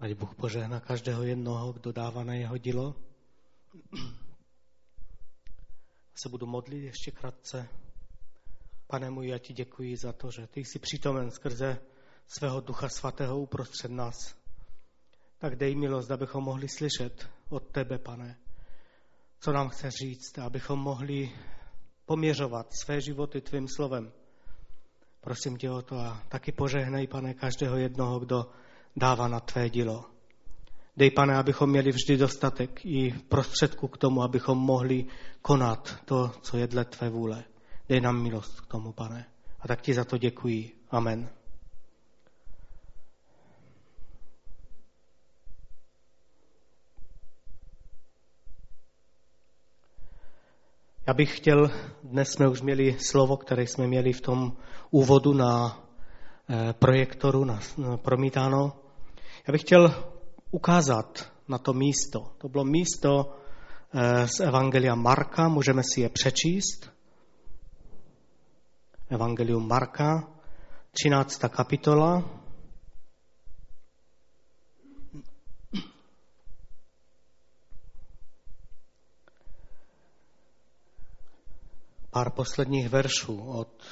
Ať Bůh požehná každého jednoho, kdo dává na jeho dílo. Se budu modlit ještě krátce. Pane můj, já ti děkuji za to, že ty jsi přítomen skrze svého Ducha Svatého uprostřed nás. Tak dej milost, abychom mohli slyšet od tebe, pane, co nám chce říct, abychom mohli poměřovat své životy tvým slovem. Prosím tě o to a taky požehnej, pane, každého jednoho, kdo dává na tvé dílo. Dej, pane, abychom měli vždy dostatek i prostředku k tomu, abychom mohli konat to, co je dle tvé vůle. Dej nám milost k tomu, pane. A tak ti za to děkuji. Amen. Já bych chtěl, dnes jsme už měli slovo, které jsme měli v tom úvodu na eh, projektoru, na, na promítáno. Já bych chtěl ukázat na to místo. To bylo místo eh, z Evangelia Marka, můžeme si je přečíst. Evangelium Marka, 13. kapitola, pár posledních veršů od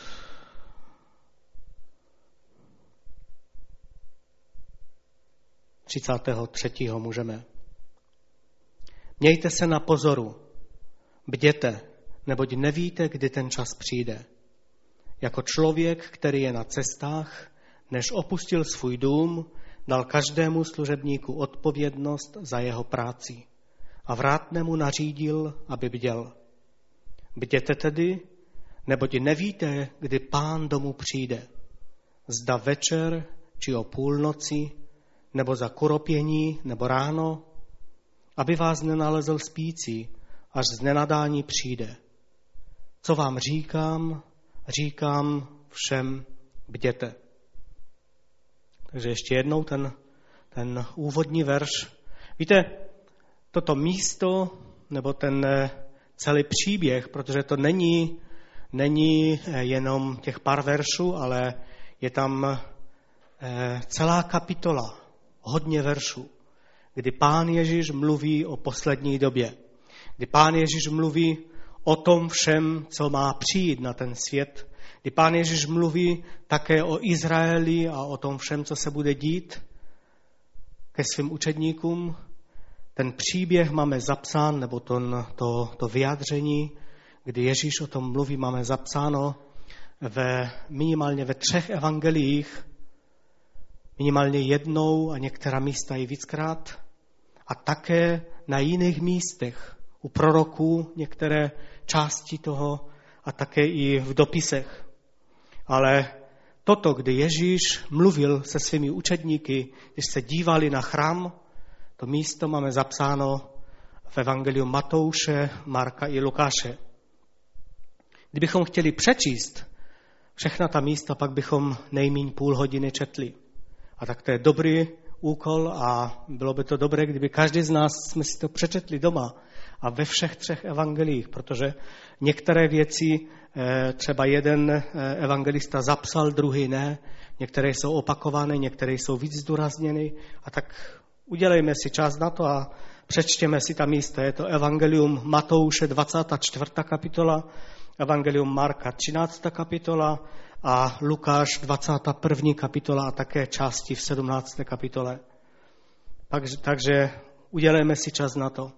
třicátého třetího můžeme. Mějte se na pozoru, bděte, neboť nevíte, kdy ten čas přijde. Jako člověk, který je na cestách, než opustil svůj dům, dal každému služebníku odpovědnost za jeho práci a vrátnému nařídil, aby bděl. Bděte tedy, neboť nevíte, kdy pán domů přijde. Zda večer, či o půlnoci, nebo za kuropění, nebo ráno, aby vás nenalezl spící, až z nenadání přijde. Co vám říkám, říkám všem, bděte. Takže ještě jednou ten, ten úvodní verš. Víte, toto místo, nebo ten celý příběh, protože to není, není eh, jenom těch pár veršů, ale je tam eh, celá kapitola, hodně veršů, kdy pán Ježíš mluví o poslední době, kdy pán Ježíš mluví o tom všem, co má přijít na ten svět, kdy pán Ježíš mluví také o Izraeli a o tom všem, co se bude dít ke svým učedníkům, ten příběh máme zapsán, nebo to, to, to vyjádření, kdy Ježíš o tom mluví, máme zapsáno ve, minimálně ve třech evangeliích, minimálně jednou a některá místa i víckrát, a také na jiných místech, u proroků některé části toho a také i v dopisech. Ale toto, kdy Ježíš mluvil se svými učedníky, když se dívali na chrám, to místo máme zapsáno v Evangeliu Matouše, Marka i Lukáše. Kdybychom chtěli přečíst všechna ta místa, pak bychom nejmíň půl hodiny četli. A tak to je dobrý úkol a bylo by to dobré, kdyby každý z nás jsme si to přečetli doma a ve všech třech evangelích, protože některé věci eh, třeba jeden eh, evangelista zapsal, druhý ne, některé jsou opakované, některé jsou víc zdůrazněny a tak Udělejme si čas na to a přečtěme si ta místa. Je to Evangelium Matouše 24. kapitola, Evangelium Marka 13. kapitola a Lukáš 21. kapitola a také části v 17. kapitole. Takže, takže udělejme si čas na to.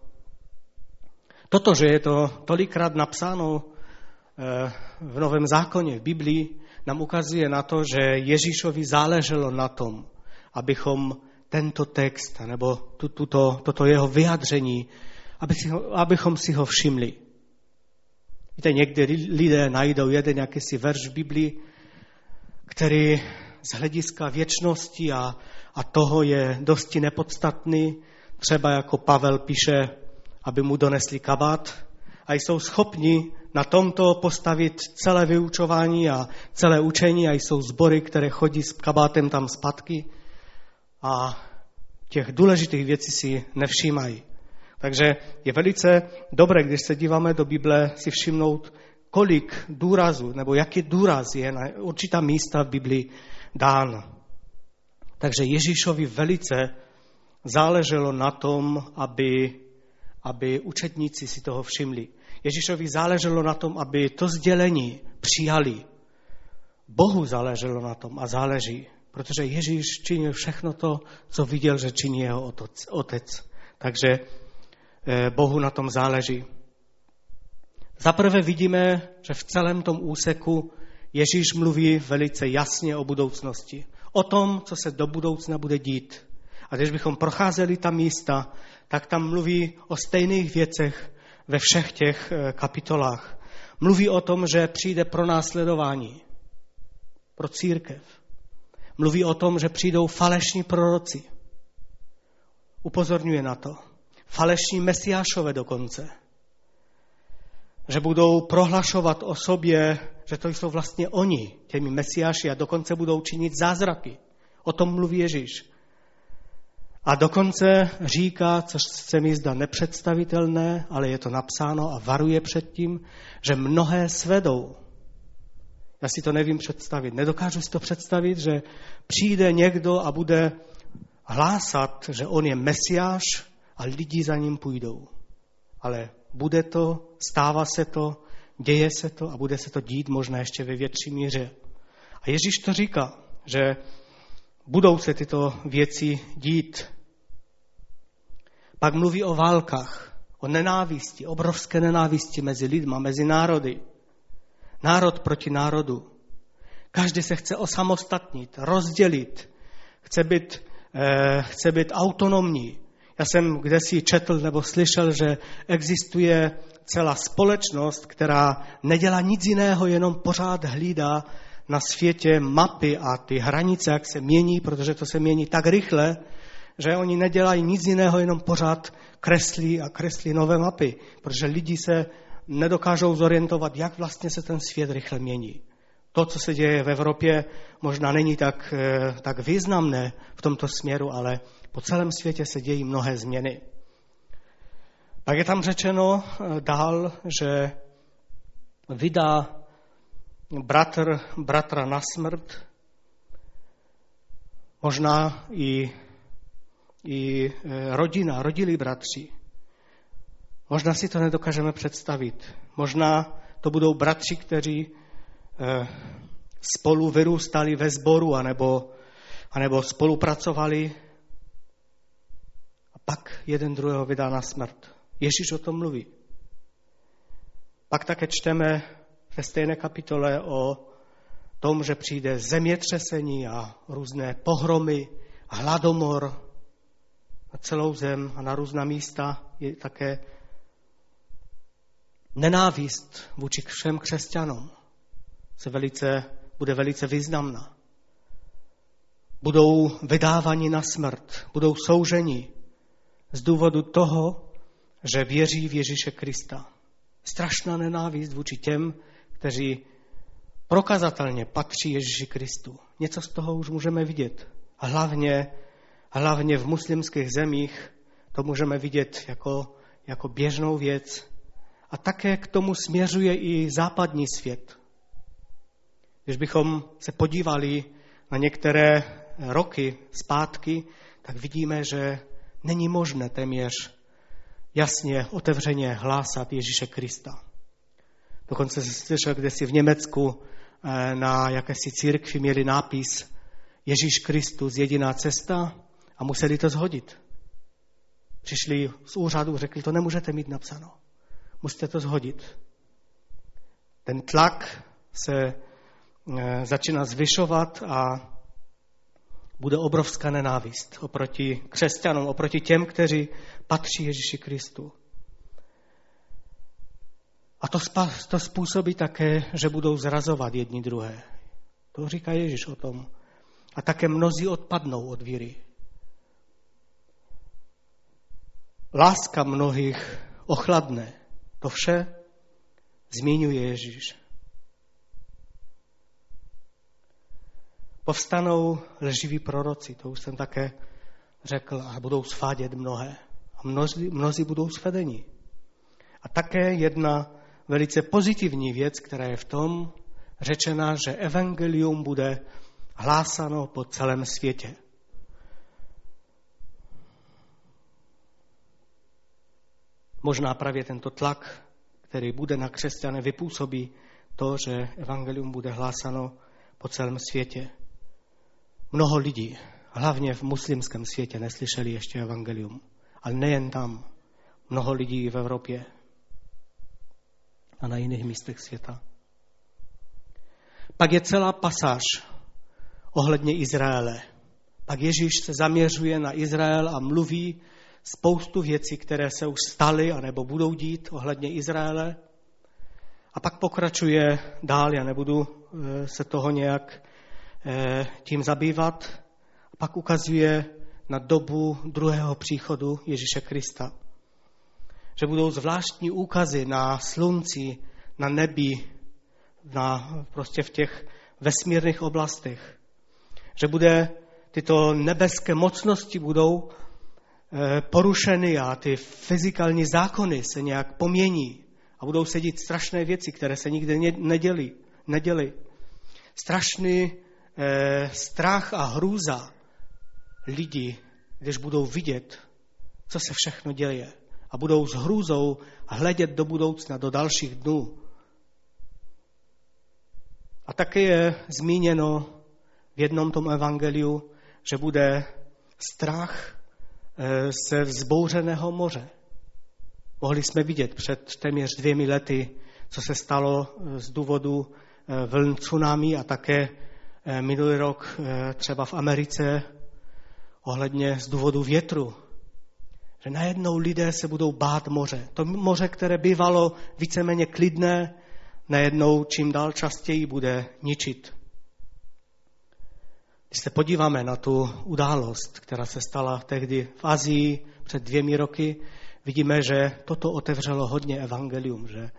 Toto, že je to tolikrát napsáno eh, v Novém zákoně, v Biblii, nám ukazuje na to, že Ježíšovi záleželo na tom, abychom tento text, nebo tuto, toto jeho vyjádření, aby si ho, abychom si ho všimli. Víte, někdy lidé najdou jeden jakýsi verš v Biblii, který z hlediska věčnosti a, a toho je dosti nepodstatný. Třeba jako Pavel píše, aby mu donesli kabát a jsou schopni na tomto postavit celé vyučování a celé učení a jsou sbory, které chodí s kabátem tam zpátky a těch důležitých věcí si nevšímají. Takže je velice dobré, když se díváme do Bible, si všimnout, kolik důrazů, nebo jaký důraz je na určitá místa v Biblii dán. Takže Ježíšovi velice záleželo na tom, aby, aby učedníci si toho všimli. Ježíšovi záleželo na tom, aby to sdělení přijali. Bohu záleželo na tom a záleží, protože Ježíš činil všechno to, co viděl, že činí jeho otec. Takže eh, Bohu na tom záleží. Zaprvé vidíme, že v celém tom úseku Ježíš mluví velice jasně o budoucnosti. O tom, co se do budoucna bude dít. A když bychom procházeli ta místa, tak tam mluví o stejných věcech ve všech těch eh, kapitolách. Mluví o tom, že přijde pro následování, pro církev. Mluví o tom, že přijdou falešní proroci. Upozorňuje na to. Falešní mesiášové dokonce že budou prohlašovat o sobě, že to jsou vlastně oni, těmi mesiáši a dokonce budou činit zázraky. O tom mluví Ježíš. A dokonce říká, což se mi zdá nepředstavitelné, ale je to napsáno a varuje před tím, že mnohé svedou. Já si to nevím představit. Nedokážu si to představit, že přijde někdo a bude hlásat, že on je mesiáš a lidi za ním půjdou. Ale bude to, stává se to, děje se to a bude se to dít možná ještě ve větší míře. A Ježíš to říká, že budou se tyto věci dít. Pak mluví o válkách, o nenávisti, obrovské nenávisti mezi lidma, mezi národy. Národ proti národu. Každý se chce osamostatnit, rozdělit, chce být, eh, chce být autonomní, já jsem kdesi četl nebo slyšel, že existuje celá společnost, která nedělá nic jiného, jenom pořád hlídá na světě mapy a ty hranice, jak se mění, protože to se mění tak rychle, že oni nedělají nic jiného, jenom pořád kreslí a kreslí nové mapy, protože lidi se nedokážou zorientovat, jak vlastně se ten svět rychle mění. To, co se děje v Evropě, možná není tak, eh, tak významné v tomto směru, ale po celém světě se dějí mnohé změny. Pak je tam řečeno eh, dál, že vydá bratr bratra na smrt, možná i, i eh, rodina, rodilí bratři. Možná si to nedokážeme představit. Možná to budou bratři, kteří eh, spolu vyrůstali ve sboru, anebo, anebo spolupracovali pak jeden druhého vydá na smrt. Ježíš o tom mluví. Pak také čteme ve stejné kapitole o tom, že přijde zemětřesení a různé pohromy, hladomor na celou zem a na různá místa je také nenávist vůči všem křesťanům se velice, bude velice významná. Budou vydáváni na smrt, budou souženi, z důvodu toho, že věří v Ježíše Krista. Strašná nenávist vůči těm, kteří prokazatelně patří Ježíši Kristu. Něco z toho už můžeme vidět. A hlavně, hlavně v muslimských zemích to můžeme vidět jako, jako běžnou věc. A také k tomu směřuje i západní svět. Když bychom se podívali na některé roky zpátky, tak vidíme, že není možné téměř jasně, otevřeně hlásat Ježíše Krista. Dokonce jsem slyšel, kde si v Německu eh, na jakési církvi měli nápis Ježíš Kristus, jediná cesta a museli to zhodit. Přišli z úřadu, řekli, to nemůžete mít napsáno. Musíte to zhodit. Ten tlak se eh, začíná zvyšovat a bude obrovská nenávist oproti křesťanům, oproti těm, kteří patří Ježíši Kristu. A to, to způsobí také, že budou zrazovat jedni druhé. To říká Ježíš o tom. A také mnozí odpadnou od víry. Láska mnohých ochladne. To vše zmiňuje Ježíš. Povstanou lživí proroci, to už jsem také řekl, a budou svádět mnohé. A mnozí, mnozí budou svedeni. A také jedna velice pozitivní věc, která je v tom řečena, že evangelium bude hlásano po celém světě. Možná právě tento tlak, který bude na křesťany, vypůsobí to, že evangelium bude hlásano po celém světě. Mnoho lidí, hlavně v muslimském světě, neslyšeli ještě evangelium. Ale nejen tam. Mnoho lidí v Evropě a na jiných místech světa. Pak je celá pasáž ohledně Izraele. Pak Ježíš se zaměřuje na Izrael a mluví spoustu věcí, které se už staly anebo budou dít ohledně Izraele. A pak pokračuje dál, já nebudu eh, se toho nějak tím zabývat. A pak ukazuje na dobu druhého příchodu Ježíše Krista. Že budou zvláštní úkazy na slunci, na nebi, na, prostě v těch vesmírných oblastech. Že bude tyto nebeské mocnosti budou eh, porušeny a ty fyzikální zákony se nějak pomění a budou se dít strašné věci, které se nikdy neděli, neděli. Strašný eh, strach a hrůza lidí, když budou vidět, co se všechno děje a budou s hrůzou hledět do budoucna, do dalších dnů. A také je zmíněno v jednom tom evangeliu, že bude strach eh, ze vzbouřeného moře. Mohli jsme vidět před téměř dvěmi lety, co se stalo eh, z důvodu eh, vln tsunami a také minulý rok třeba v Americe ohledně z důvodu větru. Že najednou lidé se budou bát moře. To moře, které bývalo víceméně klidné, najednou čím dál častěji bude ničit. Když se podíváme na tu událost, která se stala tehdy v Azii před dvěmi roky, vidíme, že toto otevřelo hodně evangelium, že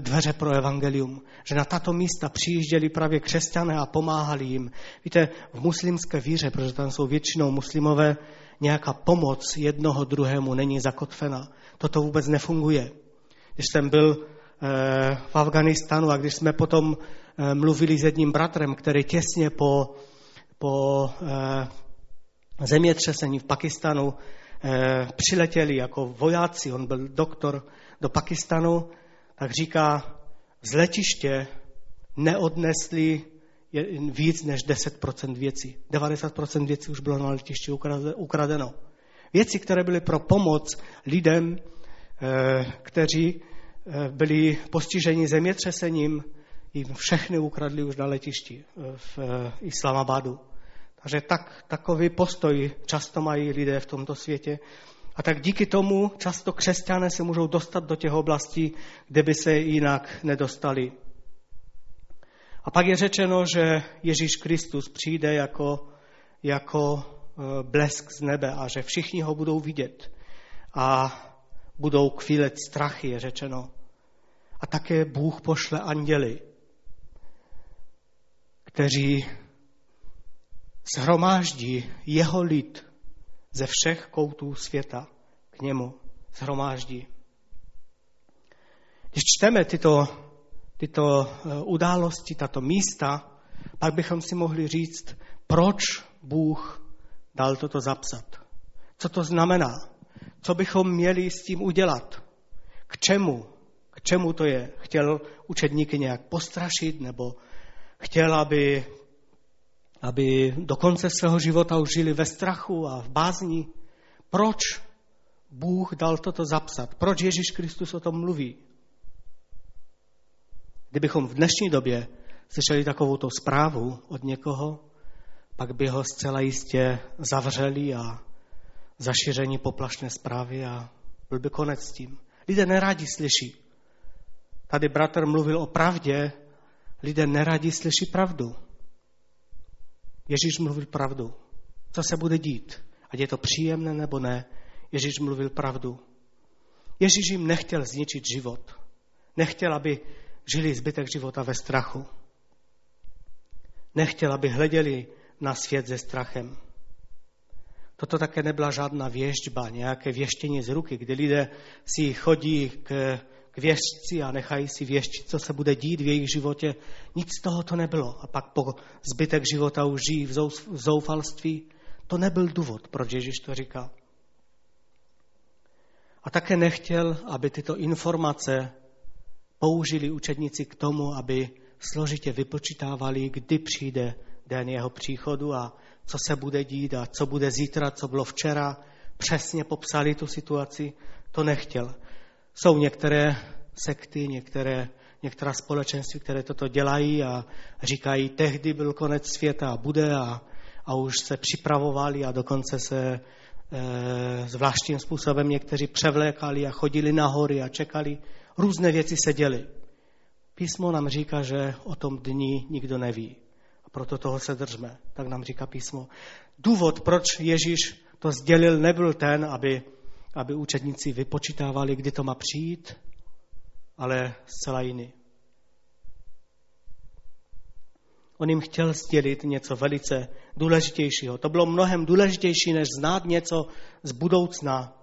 dveře pro evangelium, že na tato místa přijížděli právě křesťané a pomáhali jim. Víte, v muslimské víře, protože tam jsou většinou muslimové, nějaká pomoc jednoho druhému není zakotvena. Toto vůbec nefunguje. Když jsem byl eh, v Afganistanu a když jsme potom eh, mluvili s jedním bratrem, který těsně po, po eh, zemětřesení v Pakistanu přiletěli jako vojáci, on byl doktor do Pakistanu, tak říká, z letiště neodnesli víc než 10% věcí. 90% věcí už bylo na letišti ukradeno. Věci, které byly pro pomoc lidem, eh, kteří eh, byli postiženi zemětřesením, jim všechny ukradli už na letišti eh, v Islamabadu. Takže tak, takový postoj často mají lidé v tomto světě. A tak díky tomu často křesťané se můžou dostat do těch oblastí, kde by se jinak nedostali. A pak je řečeno, že Ježíš Kristus přijde jako, jako e, blesk z nebe a že všichni ho budou vidět a budou kvílet strachy, je řečeno. A také Bůh pošle anděly, kteří shromáždí jeho lid ze všech koutů světa k němu shromáždí. Když čteme tyto tyto eh, události, tato místa, pak bychom si mohli říct, proč Bůh dal toto zapsat. Co to znamená? Co bychom měli s tím udělat? K čemu? K čemu to je? Chtěl učedníky nějak postrašit nebo chtěl, aby, aby do konce svého života už žili ve strachu a v bázni? Proč Bůh dal toto zapsat? Proč Ježíš Kristus o tom mluví? Kdybychom v dnešní době slyšeli takovouto zprávu od někoho, pak by ho zcela jistě zavřeli a zašíření poplašné zprávy a byl by konec s tím. Lidé nerádi slyší. Tady bratr mluvil o pravdě, lidé nerádi slyší pravdu. Ježíš mluvil pravdu. Co se bude dít? Ať je to příjemné nebo ne, Ježíš mluvil pravdu. Ježíš jim nechtěl zničit život. Nechtěl, aby žili zbytek života ve strachu. Nechtěl, aby hleděli na svět se strachem. Toto také nebyla žádná věžďba, nějaké věštění z ruky, kdy lidé si chodí k, k věžci a nechají si věštit, co se bude dít v jejich životě. Nic z toho to nebylo. A pak po zbytek života už žijí v zoufalství. To nebyl důvod, proč Ježíš to říkal. A také nechtěl, aby tyto informace použili učedníci k tomu, aby složitě vypočítávali, kdy přijde den jeho příchodu a co se bude dít a co bude zítra, co bylo včera. Přesně popsali tu situaci, to nechtěl. Jsou některé sekty, některé, některá společenství, které toto dělají a říkají, tehdy byl konec světa a bude a, a už se připravovali a dokonce se e, zvláštním způsobem někteří převlékali a chodili na hory a čekali. Různé věci se děly. Písmo nám říká, že o tom dní nikdo neví. A proto toho se držme. Tak nám říká písmo. Důvod, proč Ježíš to sdělil, nebyl ten, aby, aby učedníci vypočítávali, kdy to má přijít, ale zcela jiný. On jim chtěl sdělit něco velice důležitějšího. To bylo mnohem důležitější, než znát něco z budoucna.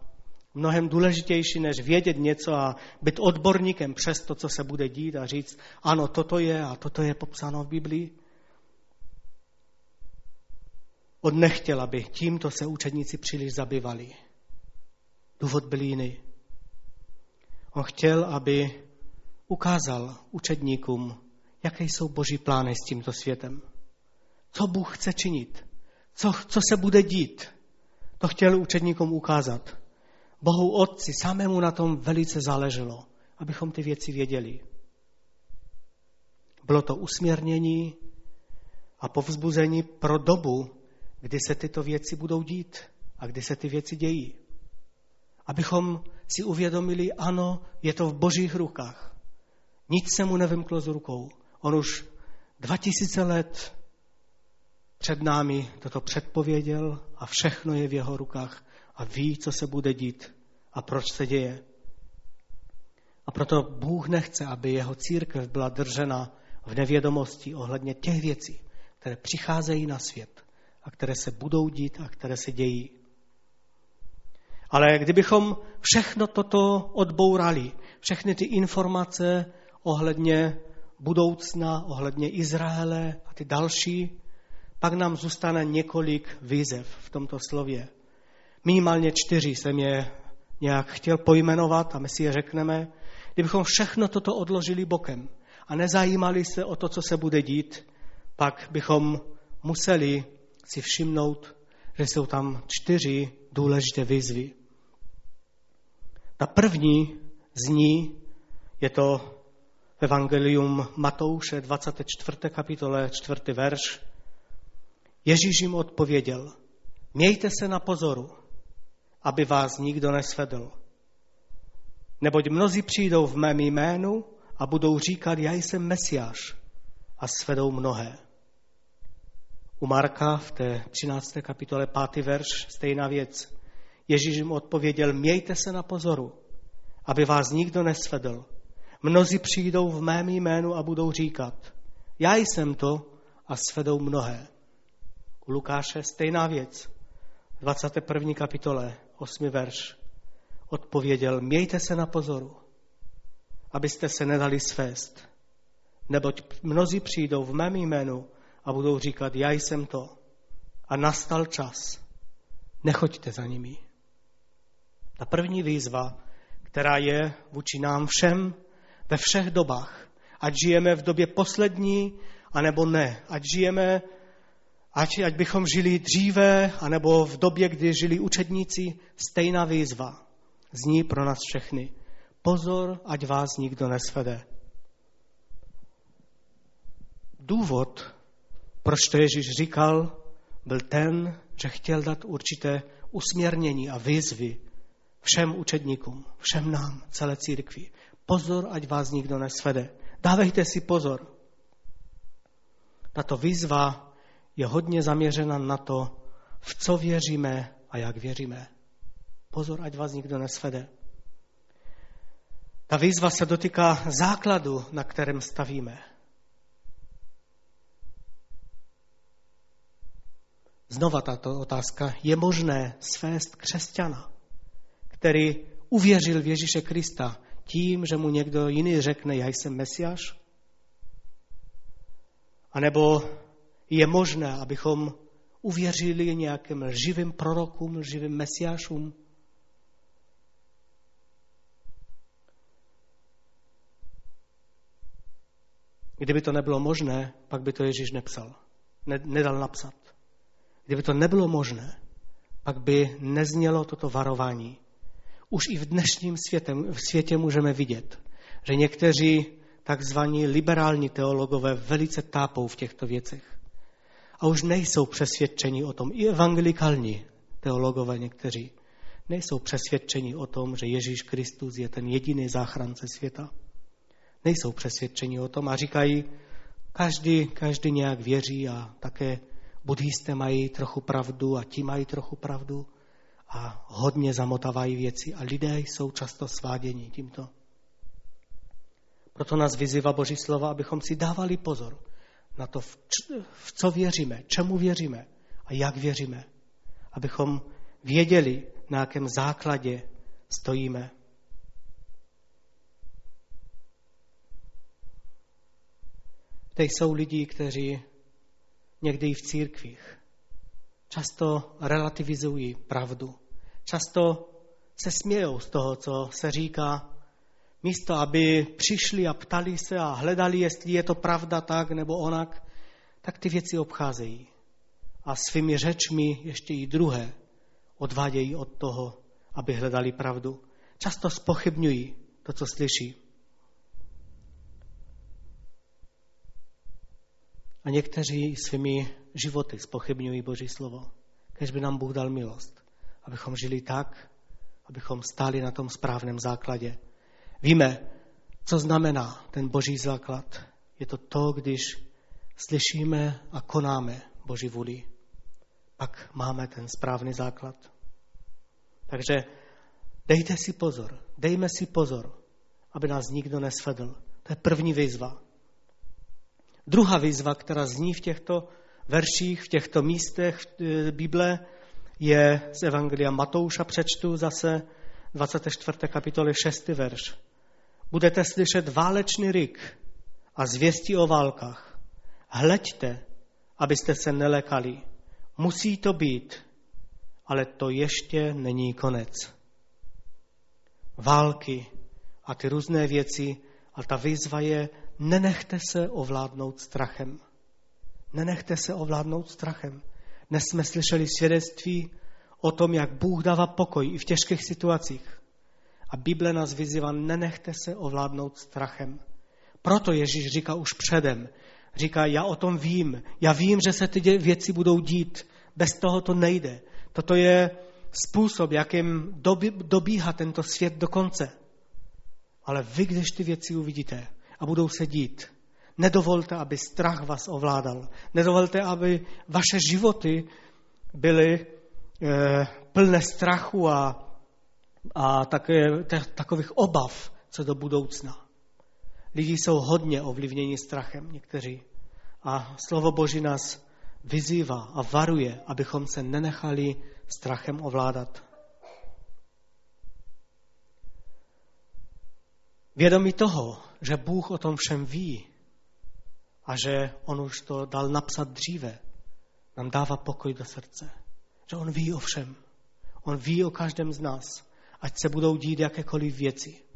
Mnohem důležitější, než vědět něco a být odborníkem přes to, co se bude dít a říct, ano, toto je a toto je popsáno v Biblii. On nechtěl, aby tímto se učedníci příliš zabývali. Důvod byl jiný. On chtěl, aby ukázal učedníkům, jaké jsou boží plány s tímto světem. Co Bůh chce činit? Co, co se bude dít? To chtěl učedníkům ukázat. Bohu Otci samému na tom velice záleželo, abychom ty věci věděli. Bylo to usměrnění a povzbuzení pro dobu, kdy se tyto věci budou dít a kdy se ty věci dějí. Abychom si uvědomili, ano, je to v božích rukách. Nic se mu nevymklo z rukou. On už 2000 let před námi toto předpověděl a všechno je v jeho rukách a ví, co se bude dít a proč se děje. A proto Bůh nechce, aby jeho církev byla držena v nevědomosti ohledně těch věcí, které přicházejí na svět a které se budou dít a které se dějí. Ale kdybychom všechno toto odbourali, všechny ty informace ohledně budoucna, ohledně Izraele a ty další, pak nám zůstane několik výzev v tomto slově. Minimálně čtyři jsem je nějak chtěl pojmenovat a my si je řekneme. Kdybychom všechno toto odložili bokem a nezajímali se o to, co se bude dít, pak bychom museli si všimnout, že jsou tam čtyři důležité výzvy. Ta první z ní je to Evangelium Matouše, 24. kapitole, 4. verš. Ježíš jim odpověděl, mějte se na pozoru, aby vás nikdo nesvedl. Neboť mnozí přijdou v mém jménu a budou říkat, já jsem Mesiáš a svedou mnohé. U Marka v té 13. kapitole 5. verš stejná věc. Ježíš jim odpověděl, mějte se na pozoru, aby vás nikdo nesvedl. Mnozí přijdou v mém jménu a budou říkat, já jsem to a svedou mnohé. U Lukáše stejná věc. 21. kapitole, 8. verš. Odpověděl, mějte se na pozoru, abyste se nedali svést. Neboť mnozí přijdou v mém jménu a budou říkat, já jsem to. A nastal čas. Nechoďte za nimi. Ta první výzva, která je vůči nám všem, ve všech dobách. Ať žijeme v době poslední, anebo ne. Ať žijeme, ať, ať bychom žili dříve, anebo v době, kdy žili učedníci, stejná výzva. Zní pro nás všechny. Pozor, ať vás nikdo nesvede. Důvod, proč to Ježíš říkal, byl ten, že chtěl dát určité usměrnění a výzvy všem učedníkům, všem nám, celé církvi. Pozor, ať vás nikdo nesvede. Dávejte si pozor. Tato výzva je hodně zaměřena na to, v co věříme a jak věříme. Pozor, ať vás nikdo nesvede. Ta výzva se dotýká základu, na kterém stavíme. Znova tato otázka. Je možné svést křesťana, který uvěřil v Ježíše Krista tím, že mu někdo jiný řekne, já jsem Mesiáš? A nebo je možné, abychom uvěřili nějakým živým prorokům, živým mesiášům? Kdyby to nebylo možné, pak by to Ježíš nepsal, nedal napsat. Kdyby to nebylo možné, pak by neznělo toto varování. Už i v dnešním světě, v světě můžeme vidět, že někteří takzvaní liberální teologové velice tápou v těchto věcech. A už nejsou přesvědčeni o tom, i evangelikální teologové někteří, nejsou přesvědčeni o tom, že Ježíš Kristus je ten jediný záchrance světa. Nejsou přesvědčeni o tom a říkají, každý, každý nějak věří a také buddhisté mají trochu pravdu a ti mají trochu pravdu a hodně zamotávají věci a lidé jsou často sváděni tímto. Proto nás vyzývá Boží slova, abychom si dávali pozor na to, v co věříme, čemu věříme a jak věříme. Abychom věděli, na jakém základě stojíme. Teď jsou lidi, kteří někdy i v církvích často relativizují pravdu. Často se smějou z toho, co se říká, místo aby přišli a ptali se a hledali, jestli je to pravda tak nebo onak, tak ty věci obcházejí. A svými řečmi ještě i druhé odvádějí od toho, aby hledali pravdu. Často spochybňují to, co slyší. A někteří svými životy spochybňují Boží slovo. Kež by nám Bůh dal milost, abychom žili tak, abychom stáli na tom správném základě. Víme, co znamená ten Boží základ. Je to to, když slyšíme a konáme Boží vůli pak máme ten správný základ. Takže dejte si pozor, dejme si pozor, aby nás nikdo nesvedl. To je první výzva. Druhá výzva, která zní v těchto verších, v těchto místech v Bible, je z Evangelia Matouša, přečtu zase 24. kapitoly 6. verš. Budete slyšet válečný rik a zvěstí o válkách. Hleďte, abyste se nelekali. Musí to být, ale to ještě není konec. Války a ty různé věci, a ta výzva je, nenechte se ovládnout strachem. Nenechte se ovládnout strachem. Dnes jsme slyšeli svědectví o tom, jak Bůh dává pokoj i v těžkých situacích. A Bible nás vyzývá, nenechte se ovládnout strachem. Proto Ježíš říká už předem, Říká, já o tom vím, já vím, že se ty věci budou dít, bez toho to nejde. Toto je způsob, jakým dobíhá tento svět do konce. Ale vy, když ty věci uvidíte a budou se dít, nedovolte, aby strach vás ovládal. Nedovolte, aby vaše životy byly eh, plné strachu a, a také, takových obav co do budoucna. Lidi jsou hodně ovlivněni strachem, někteří. A slovo Boží nás vyzývá a varuje, abychom se nenechali strachem ovládat. Vědomí toho, že Bůh o tom všem ví a že On už to dal napsat dříve, nám dává pokoj do srdce. Že On ví o všem. On ví o každém z nás, ať se budou dít jakékoliv věci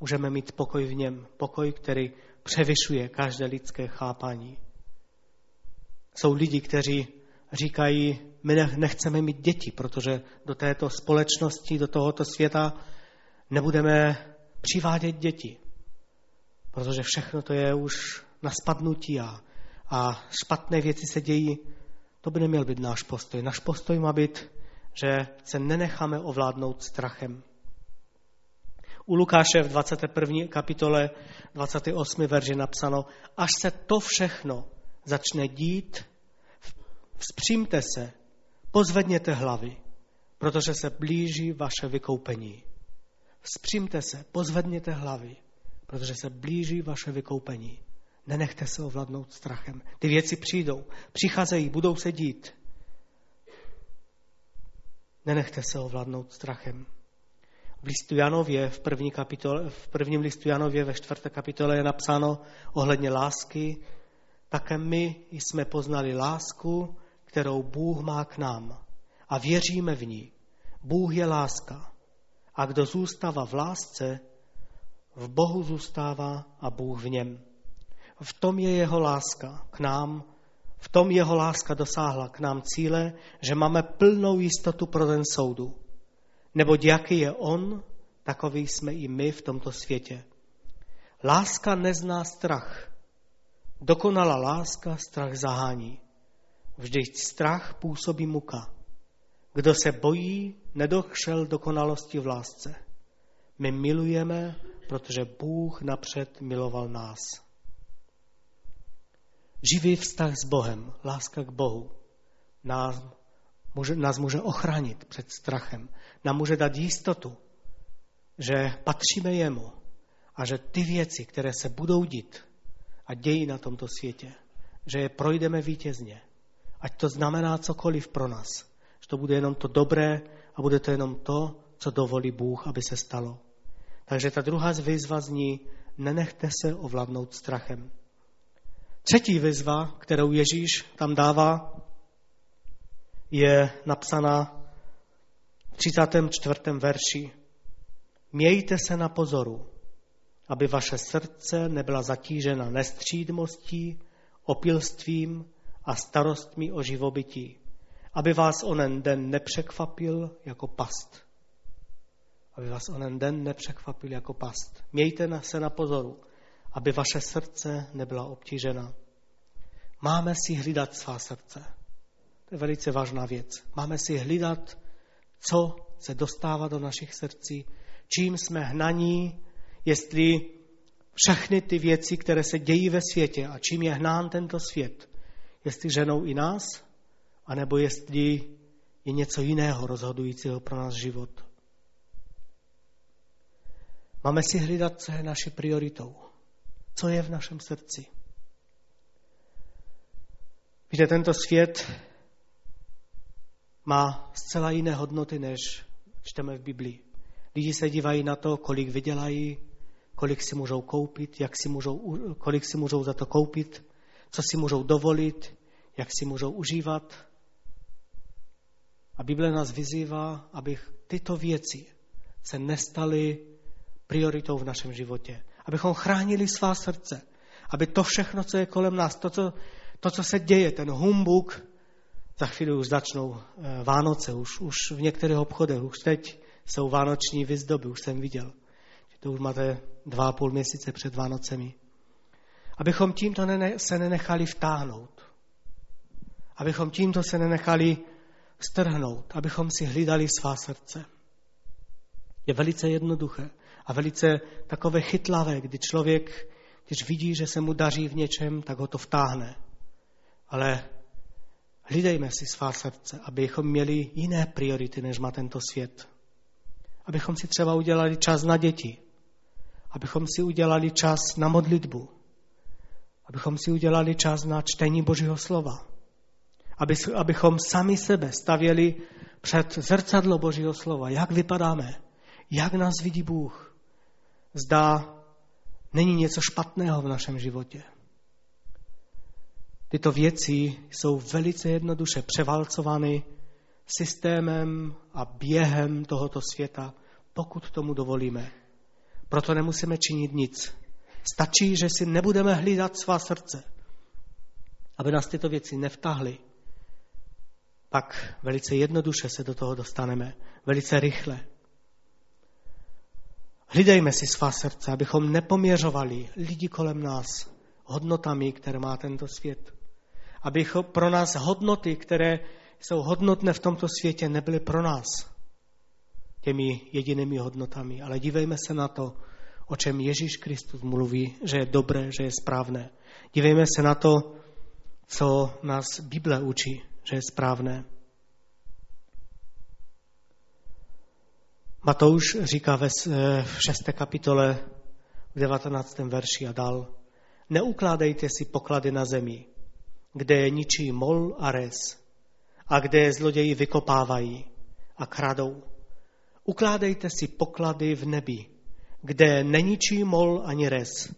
můžeme mít pokoj v něm. Pokoj, který převyšuje každé lidské chápání. Jsou lidi, kteří říkají, my nechceme mít děti, protože do této společnosti, do tohoto světa nebudeme přivádět děti. Protože všechno to je už na spadnutí a, a špatné věci se dějí. To by neměl být náš postoj. Náš postoj má být, že se nenecháme ovládnout strachem. U Lukáše v 21. kapitole 28. verži napsáno, až se to všechno začne dít, vzpřímte se, pozvedněte hlavy, protože se blíží vaše vykoupení. Vzpřímte se, pozvedněte hlavy, protože se blíží vaše vykoupení. Nenechte se ovladnout strachem. Ty věci přijdou, přicházejí, budou se dít. Nenechte se ovladnout strachem. V listu Janově, v, první kapitole, v prvním listu Janově ve čtvrté kapitole je napsáno ohledně lásky, také my jsme poznali lásku, kterou Bůh má k nám a věříme v ní. Bůh je láska a kdo zůstává v lásce, v Bohu zůstává a Bůh v něm. V tom je jeho láska k nám, v tom jeho láska dosáhla k nám cíle, že máme plnou jistotu pro den soudu. Neboť jaký je on, takový jsme i my v tomto světě. Láska nezná strach. Dokonalá láska strach zahání. Vždyť strach působí muka. Kdo se bojí, nedošel dokonalosti v lásce. My milujeme, protože Bůh napřed miloval nás. Živý vztah s Bohem, láska k Bohu, nás může, nás může ochránit před strachem. Nám může dát jistotu, že patříme jemu a že ty věci, které se budou dít a dějí na tomto světě, že je projdeme vítězně. Ať to znamená cokoliv pro nás. Že to bude jenom to dobré a bude to jenom to, co dovolí Bůh, aby se stalo. Takže ta druhá výzva zní, nenechte se ovládnout strachem. Třetí výzva, kterou Ježíš tam dává, je napsaná v 34. verši. Mějte se na pozoru, aby vaše srdce nebyla zatížena nestřídmostí, opilstvím a starostmi o živobytí, aby vás onen den nepřekvapil jako past. Aby vás onen den nepřekvapil jako past. Mějte se na pozoru, aby vaše srdce nebyla obtížena. Máme si hlídat svá srdce. To je velice vážná věc. Máme si hlídat, co se dostává do našich srdcí, čím jsme hnaní, jestli všechny ty věci, které se dějí ve světě a čím je hnán tento svět, jestli ženou i nás, anebo jestli je něco jiného rozhodujícího pro nás život. Máme si hlídat, co je naší prioritou, co je v našem srdci. Víte, tento svět má zcela jiné hodnoty, než čteme v Biblii. Lidi se dívají na to, kolik vydělají, kolik si můžou koupit, jak si můžou, kolik si můžou za to koupit, co si můžou dovolit, jak si můžou užívat. A Bible nás vyzývá, aby tyto věci se nestaly prioritou v našem životě. Abychom chránili svá srdce. Aby to všechno, co je kolem nás, to, co, to, co se děje, ten humbuk, za chvíli už začnou eh, Vánoce, už, už v některých obchodech, už teď jsou vánoční vyzdoby, už jsem viděl. Že to už máte dva a půl měsíce před Vánocemi. Abychom tímto se nenechali vtáhnout. Abychom tímto se nenechali strhnout. Abychom si hlídali svá srdce. Je velice jednoduché a velice takové chytlavé, kdy člověk, když vidí, že se mu daří v něčem, tak ho to vtáhne. Ale hlídejme si svá srdce, abychom měli jiné priority, než má tento svět. Abychom si třeba udělali čas na děti, abychom si udělali čas na modlitbu, abychom si udělali čas na čtení Božího slova, aby, abychom sami sebe stavěli před zrcadlo Božího slova, jak vypadáme, jak nás vidí Bůh. Zdá, není něco špatného v našem životě. Tyto věci jsou velice jednoduše převalcovány systémem a během tohoto světa, pokud tomu dovolíme. Proto nemusíme činit nic. Stačí, že si nebudeme hlídat svá srdce, aby nás tyto věci nevtahly. Pak velice jednoduše se do toho dostaneme, velice rychle. Hlídejme si svá srdce, abychom nepoměřovali lidi kolem nás hodnotami, které má tento svět. Aby pro nás hodnoty, které jsou hodnotné v tomto světě, nebyly pro nás těmi jedinými hodnotami, ale dívejme se na to, o čem Ježíš Kristus mluví, že je dobré, že je správné. Dívejme se na to, co nás Bible učí, že je správné. Matouš říká ve šesté kapitole v 19. verši a dal, neukládejte si poklady na zemi, kde je ničí mol a res, a kde zloději vykopávají a kradou. Ukládejte si poklady v nebi, kde neničí mol ani res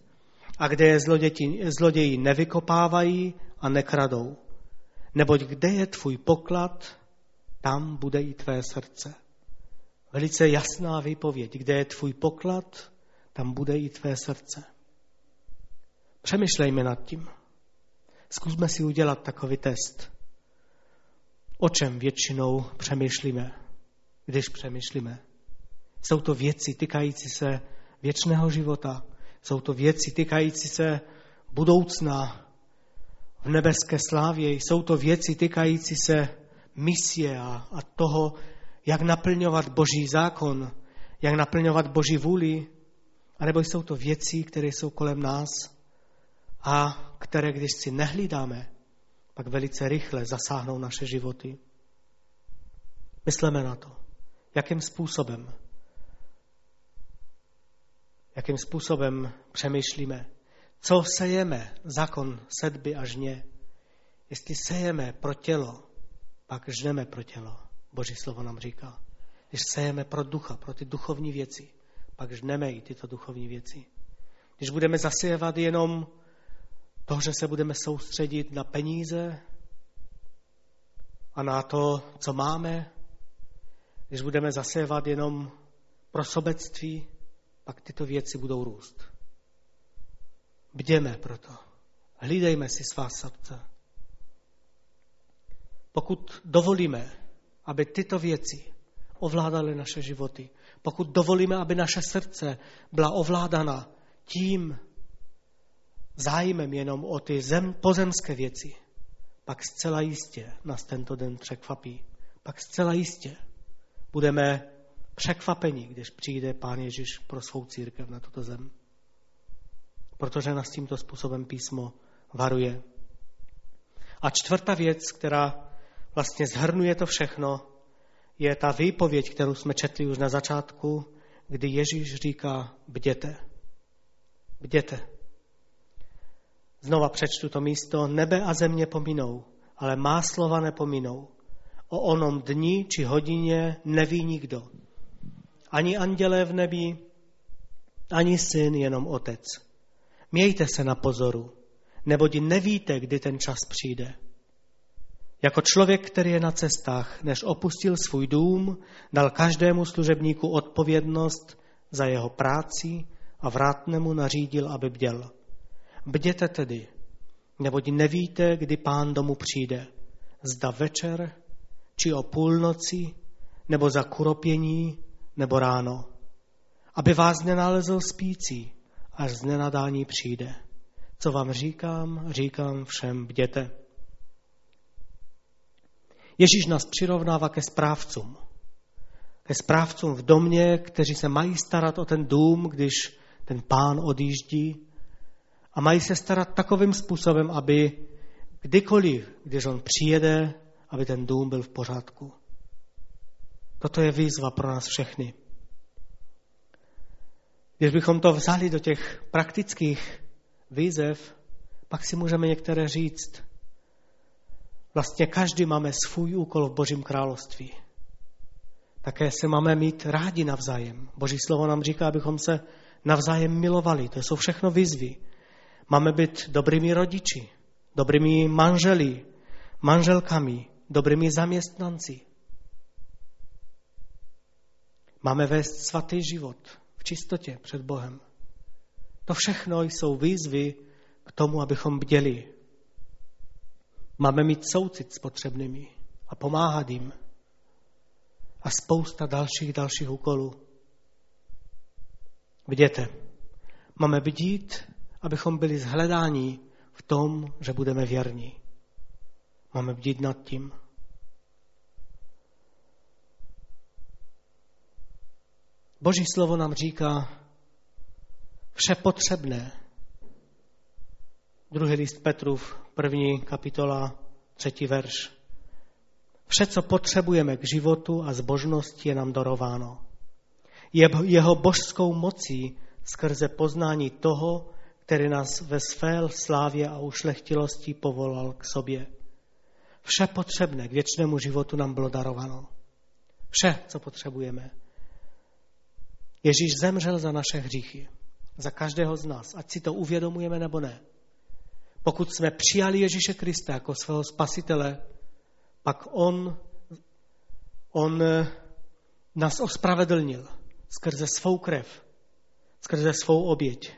a kde zloději, zloději nevykopávají a nekradou. Neboť kde je tvůj poklad, tam bude i tvé srdce. Velice jasná výpověď. Kde je tvůj poklad, tam bude i tvé srdce. Přemýšlejme nad tím. Zkusme si udělat takový test. O čem většinou přemýšlíme, když přemýšlíme? Jsou to věci týkající se věčného života, jsou to věci týkající se budoucna v nebeské slávě, jsou to věci týkající se misie a, a toho, jak naplňovat Boží zákon, jak naplňovat Boží vůli, anebo jsou to věci, které jsou kolem nás a které, když si nehlídáme, pak velice rychle zasáhnou naše životy. Myslíme na to, jakým způsobem, jakým způsobem přemýšlíme, co sejeme, zákon sedby a žně. Jestli sejeme pro tělo, pak žneme pro tělo. Boží slovo nám říká. Když sejeme pro ducha, pro ty duchovní věci, pak žneme i tyto duchovní věci. Když budeme zasievat jenom to, že se budeme soustředit na peníze a na to, co máme, když budeme zasévat jenom pro sobectví, pak tyto věci budou růst. Bděme proto. Hlídejme si svá srdce. Pokud dovolíme, aby tyto věci ovládaly naše životy, pokud dovolíme, aby naše srdce byla ovládána tím zájmem jenom o ty zem, pozemské věci, pak zcela jistě nás tento den překvapí. Pak zcela jistě budeme překvapeni, když přijde Pán Ježíš pro svou církev na tuto zem. Protože nás tímto způsobem písmo varuje. A čtvrtá věc, která vlastně zhrnuje to všechno, je ta výpověď, kterou jsme četli už na začátku, kdy Ježíš říká, bděte. Bděte. Znova přečtu to místo. Nebe a země pominou, ale má slova nepominou. O onom dni či hodině neví nikdo. Ani andělé v nebi, ani syn, jenom otec. Mějte se na pozoru, neboť nevíte, kdy ten čas přijde. Jako člověk, který je na cestách, než opustil svůj dům, dal každému služebníku odpovědnost za jeho práci a vrátnému nařídil, aby bděl. Bděte tedy, neboť nevíte, kdy pán domu přijde. Zda večer, či o půlnoci, nebo za kuropění, nebo ráno. Aby vás nenalezl spící, až z nenadání přijde. Co vám říkám, říkám všem, bděte. Ježíš nás přirovnává ke správcům. Ke správcům v domě, kteří se mají starat o ten dům, když ten pán odjíždí. A mají se starat takovým způsobem, aby kdykoliv, když on přijede, aby ten dům byl v pořádku. Toto je výzva pro nás všechny. Když bychom to vzali do těch praktických výzev, pak si můžeme některé říct. Vlastně každý máme svůj úkol v Božím království. Také se máme mít rádi navzájem. Boží slovo nám říká, abychom se navzájem milovali. To jsou všechno výzvy. Máme být dobrými rodiči, dobrými manželi, manželkami, dobrými zaměstnanci. Máme vést svatý život v čistotě před Bohem. To všechno jsou výzvy k tomu, abychom bděli. Máme mít soucit s potřebnými a pomáhat jim. A spousta dalších, dalších úkolů. Viděte, máme vidět, abychom byli zhledáni v tom, že budeme věrní. Máme bdít nad tím. Boží slovo nám říká vše potřebné. Druhý list Petrův, první kapitola, třetí verš. Vše, co potřebujeme k životu a zbožnosti, je nám darováno. Jeho božskou mocí skrze poznání toho, který nás ve své slávě a ušlechtilosti povolal k sobě. Vše potřebné k věčnému životu nám bylo darováno. Vše, co potřebujeme. Ježíš zemřel za naše hříchy. Za každého z nás, ať si to uvědomujeme nebo ne. Pokud jsme přijali Ježíše Krista jako svého spasitele, pak on, on nás ospravedlnil skrze svou krev, skrze svou oběť.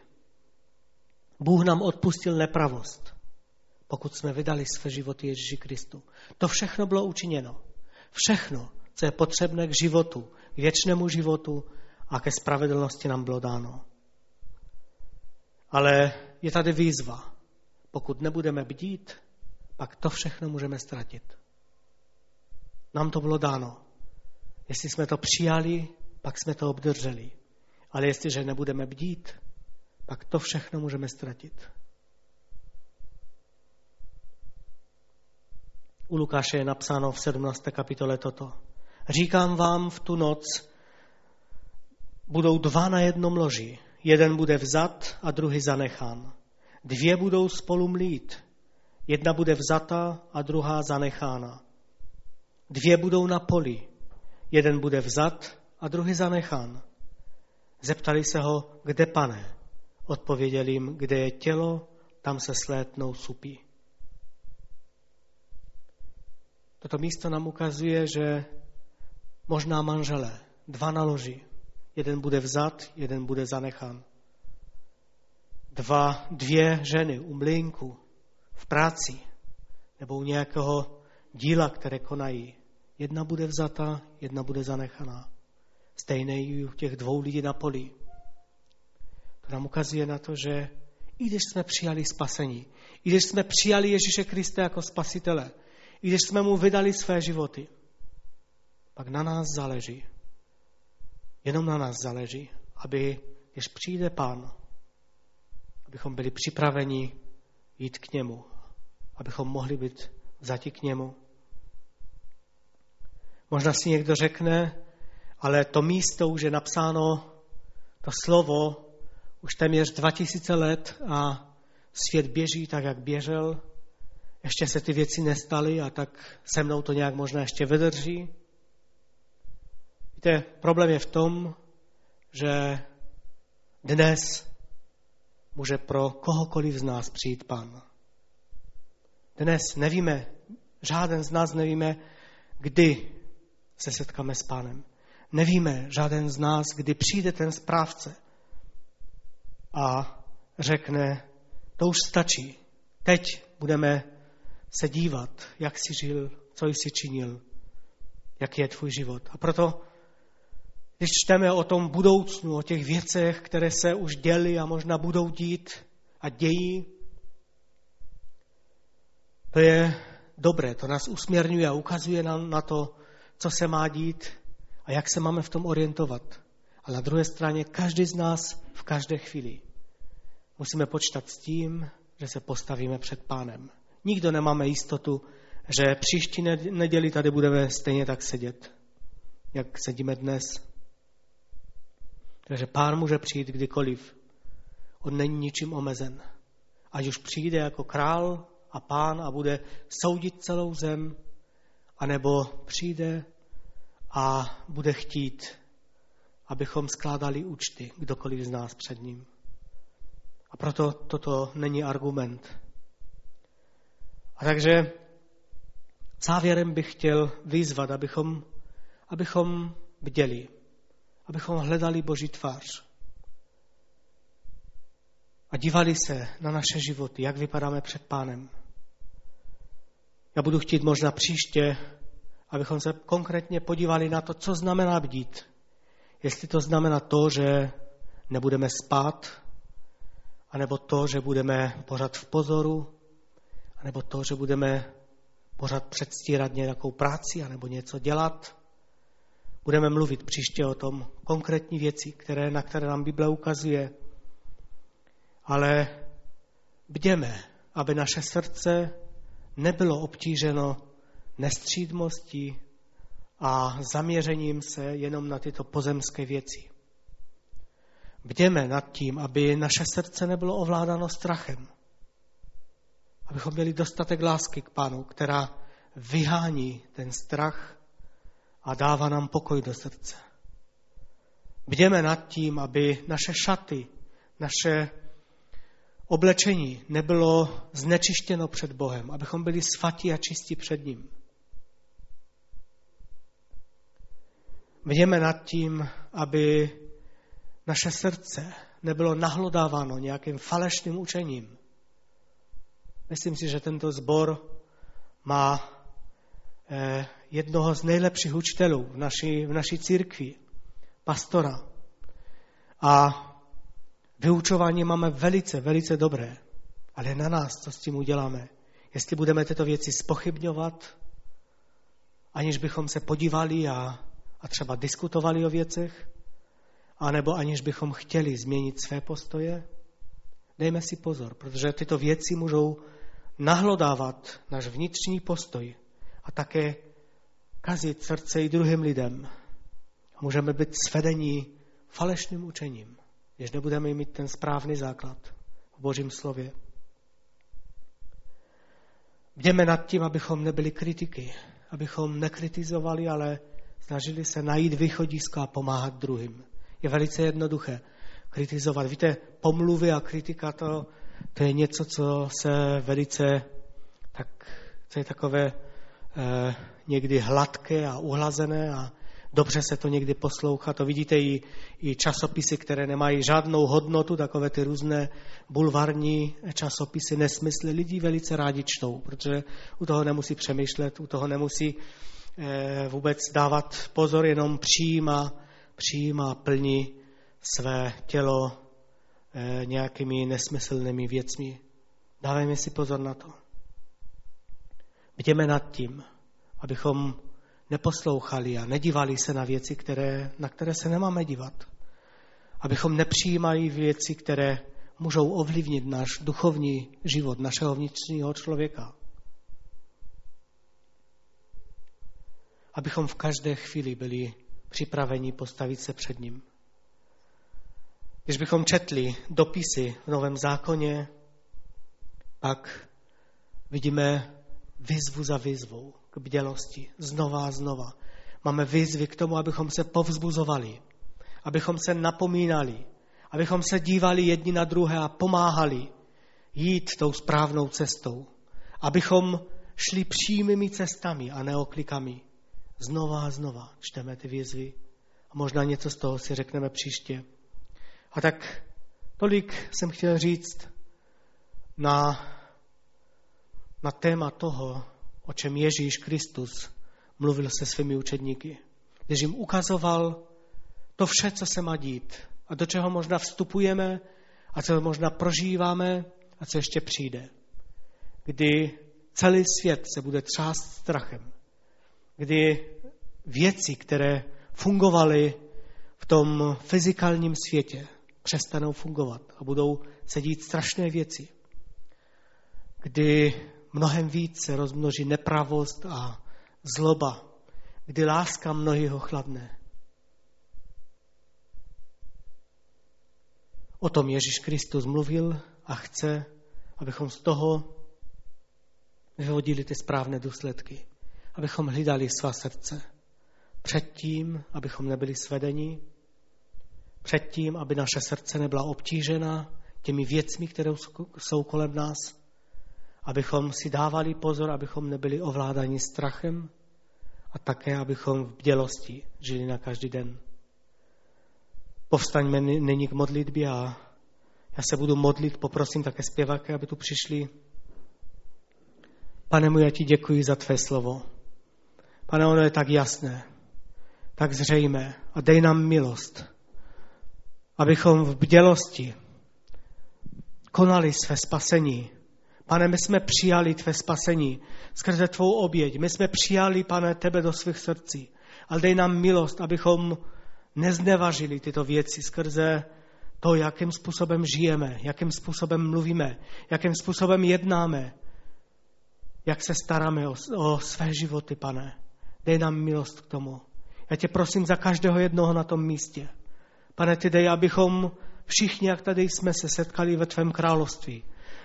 Bůh nám odpustil nepravost, pokud jsme vydali své životy Ježíši Kristu. To všechno bylo učiněno. Všechno, co je potřebné k životu, k věčnému životu a ke spravedlnosti nám bylo dáno. Ale je tady výzva. Pokud nebudeme bdít, pak to všechno můžeme ztratit. Nám to bylo dáno. Jestli jsme to přijali, pak jsme to obdrželi. Ale jestliže nebudeme bdít, pak to všechno můžeme ztratit. U Lukáše je napsáno v 17. kapitole toto. Říkám vám v tu noc, budou dva na jednom loži. Jeden bude vzat a druhý zanechán. Dvě budou spolu mlít. Jedna bude vzata a druhá zanechána. Dvě budou na poli. Jeden bude vzat a druhý zanechán. Zeptali se ho, kde pane? Odpověděl jim, kde je tělo, tam se slétnou supí. Toto místo nám ukazuje, že možná manželé, dva na loži, jeden bude vzat, jeden bude zanechán. Dva, dvě ženy u mlínku, v práci, nebo u nějakého díla, které konají. Jedna bude vzata, jedna bude zanechaná. Stejné i u těch dvou lidí na poli. To nám ukazuje na to, že i když jsme přijali spasení, i když jsme přijali Ježíše Krista jako spasitele, i když jsme mu vydali své životy, pak na nás záleží. Jenom na nás záleží, aby, když přijde Pán, abychom byli připraveni jít k němu, abychom mohli být vzati k němu. Možná si někdo řekne, ale to místo už je napsáno, to slovo už téměř 2000 let a svět běží tak, jak běžel. Ještě se ty věci nestaly a tak se mnou to nějak možná ještě vydrží. Víte, problém je v tom, že dnes může pro kohokoliv z nás přijít Pan. Dnes nevíme, žádný z nás nevíme, kdy se setkáme s Pánem. Nevíme, žádný z nás, kdy přijde ten správce a řekne, to už stačí. Teď budeme se dívat, jak jsi žil, co jsi činil, jaký je tvůj život. A proto, když čteme o tom budoucnu, o těch věcech, které se už děly a možná budou dít a dějí, to je dobré, to nás usměrňuje a ukazuje nám na to, co se má dít a jak se máme v tom orientovat. A na druhé straně každý z nás v každé chvíli musíme počítat s tím, že se postavíme před pánem. Nikdo nemáme jistotu, že příští neděli tady budeme stejně tak sedět, jak sedíme dnes. Takže pán může přijít kdykoliv. On není ničím omezen. Ať už přijde jako král a pán a bude soudit celou zem, anebo přijde a bude chtít, abychom skládali účty, kdokoliv z nás před ním. A proto toto není argument. A takže závěrem bych chtěl vyzvat, abychom, abychom bděli, abychom hledali Boží tvář a dívali se na naše životy, jak vypadáme před pánem. Já budu chtít možná příště, abychom se konkrétně podívali na to, co znamená bdít. Jestli to znamená to, že nebudeme spát, anebo to, že budeme pořád v pozoru, anebo to, že budeme pořád předstírat nějakou práci, anebo něco dělat. Budeme mluvit příště o tom konkrétní věci, které, na které nám Bible ukazuje. Ale bděme, aby naše srdce nebylo obtíženo nestřídmostí a zaměřením se jenom na tyto pozemské věci. Bděme nad tím, aby naše srdce nebylo ovládáno strachem. Abychom měli dostatek lásky k Pánu, která vyhání ten strach a dává nám pokoj do srdce. Bděme nad tím, aby naše šaty, naše oblečení nebylo znečištěno před Bohem, abychom byli svatí a čistí před ním. Bděme nad tím, aby naše srdce nebylo nahlodáváno nějakým falešným učením. Myslím si, že tento sbor má eh, jednoho z nejlepších učitelů v naší, v naší církvi, pastora. A vyučování máme velice, velice dobré. Ale na nás, co s tím uděláme. Jestli budeme tyto věci spochybňovat, aniž bychom se podívali a, a třeba diskutovali o věcech, anebo aniž bychom chtěli změnit své postoje, dejme si pozor, protože tyto věci můžou nahlodávat náš vnitřní postoj a také kazit srdce i druhým lidem. Můžeme být svedení falešným učením, když nebudeme mít ten správný základ v Božím slově. Bděme nad tím, abychom nebyli kritiky, abychom nekritizovali, ale snažili se najít východisko a pomáhat druhým. Je velice jednoduché kritizovat. Víte, pomluvy a kritika to, to je něco, co se velice, tak, co je takové někdy hladké a uhlazené a dobře se to někdy poslouchá. To vidíte i, i časopisy, které nemají žádnou hodnotu, takové ty různé bulvarní časopisy, nesmysly. Lidi velice rádi čtou, protože u toho nemusí přemýšlet, u toho nemusí eh, vůbec dávat pozor, jenom přijímá, přijímá plní své tělo eh, nějakými nesmyslnými věcmi. Dávejme si pozor na to. Bděme nad tím, abychom neposlouchali a nedívali se na věci, které, na které se nemáme dívat. Abychom nepřijímali věci, které můžou ovlivnit náš duchovní život, našeho vnitřního člověka. Abychom v každé chvíli byli připraveni postavit se před ním. Když bychom četli dopisy v Novém zákoně, pak vidíme výzvu za výzvou k bdělosti, znova a znova. Máme výzvy k tomu, abychom se povzbuzovali, abychom se napomínali, abychom se dívali jedni na druhé a pomáhali jít tou správnou cestou, abychom šli přímými cestami a neoklikami. Znova a znova čteme ty výzvy a možná něco z toho si řekneme příště. A tak tolik jsem chtěl říct na, na téma toho, o čem Ježíš Kristus mluvil se svými učedníky. Když jim ukazoval to vše, co se má dít a do čeho možná vstupujeme a co možná prožíváme a co ještě přijde. Kdy celý svět se bude třást strachem. Kdy věci, které fungovaly v tom fyzikálním světě, přestanou fungovat a budou se dít strašné věci. Kdy mnohem víc se rozmnoží nepravost a zloba, kdy láska mnohých ochladne. O tom Ježíš Kristus mluvil a chce, abychom z toho vyvodili ty správné důsledky, abychom hlídali svá srdce. Předtím, abychom nebyli svedeni, předtím, aby naše srdce nebyla obtížena těmi věcmi, které jsou kolem nás, abychom si dávali pozor, abychom nebyli ovládáni strachem a také, abychom v bdělosti žili na každý den. Povstaňme nyní k modlitbě a já se budu modlit, poprosím také zpěváky, aby tu přišli. Pane můj, já ti děkuji za tvé slovo. Pane, ono je tak jasné, tak zřejmé a dej nám milost, abychom v bdělosti konali své spasení, Pane, my jsme přijali tvé spasení skrze tvou oběť. My jsme přijali, pane, tebe do svých srdcí. Ale dej nám milost, abychom neznevažili tyto věci skrze to, jakým způsobem žijeme, jakým způsobem mluvíme, jakým způsobem jednáme, jak se staráme o, o své životy, pane. Dej nám milost k tomu. Já tě prosím za každého jednoho na tom místě. Pane, ty dej, abychom všichni, jak tady jsme se setkali ve tvém království,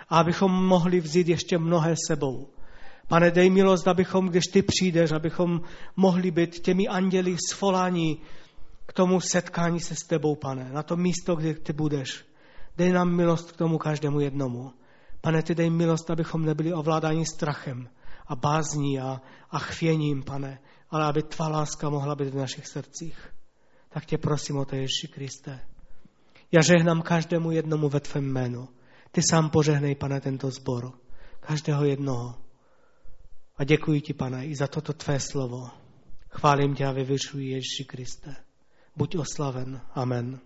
a abychom mohli vzít ještě mnohé sebou. Pane, dej milost, abychom, když ty přijdeš, abychom mohli být těmi anděli svolání k tomu setkání se s tebou, pane, na to místo, kde ty budeš. Dej nám milost k tomu každému jednomu. Pane, ty dej milost, abychom nebyli ovládáni strachem a bázní a, a chvěním, pane, ale aby tvá láska mohla být v našich srdcích. Tak tě prosím o to, Ježíši Kriste. Já žehnám každému jednomu ve tvém jménu. Ty sám požehnej, pane, tento zbor. Každého jednoho. A děkuji ti, pane, i za toto tvé slovo. Chválím tě a vyvyšuji Ježíši Kriste. Buď oslaven. Amen.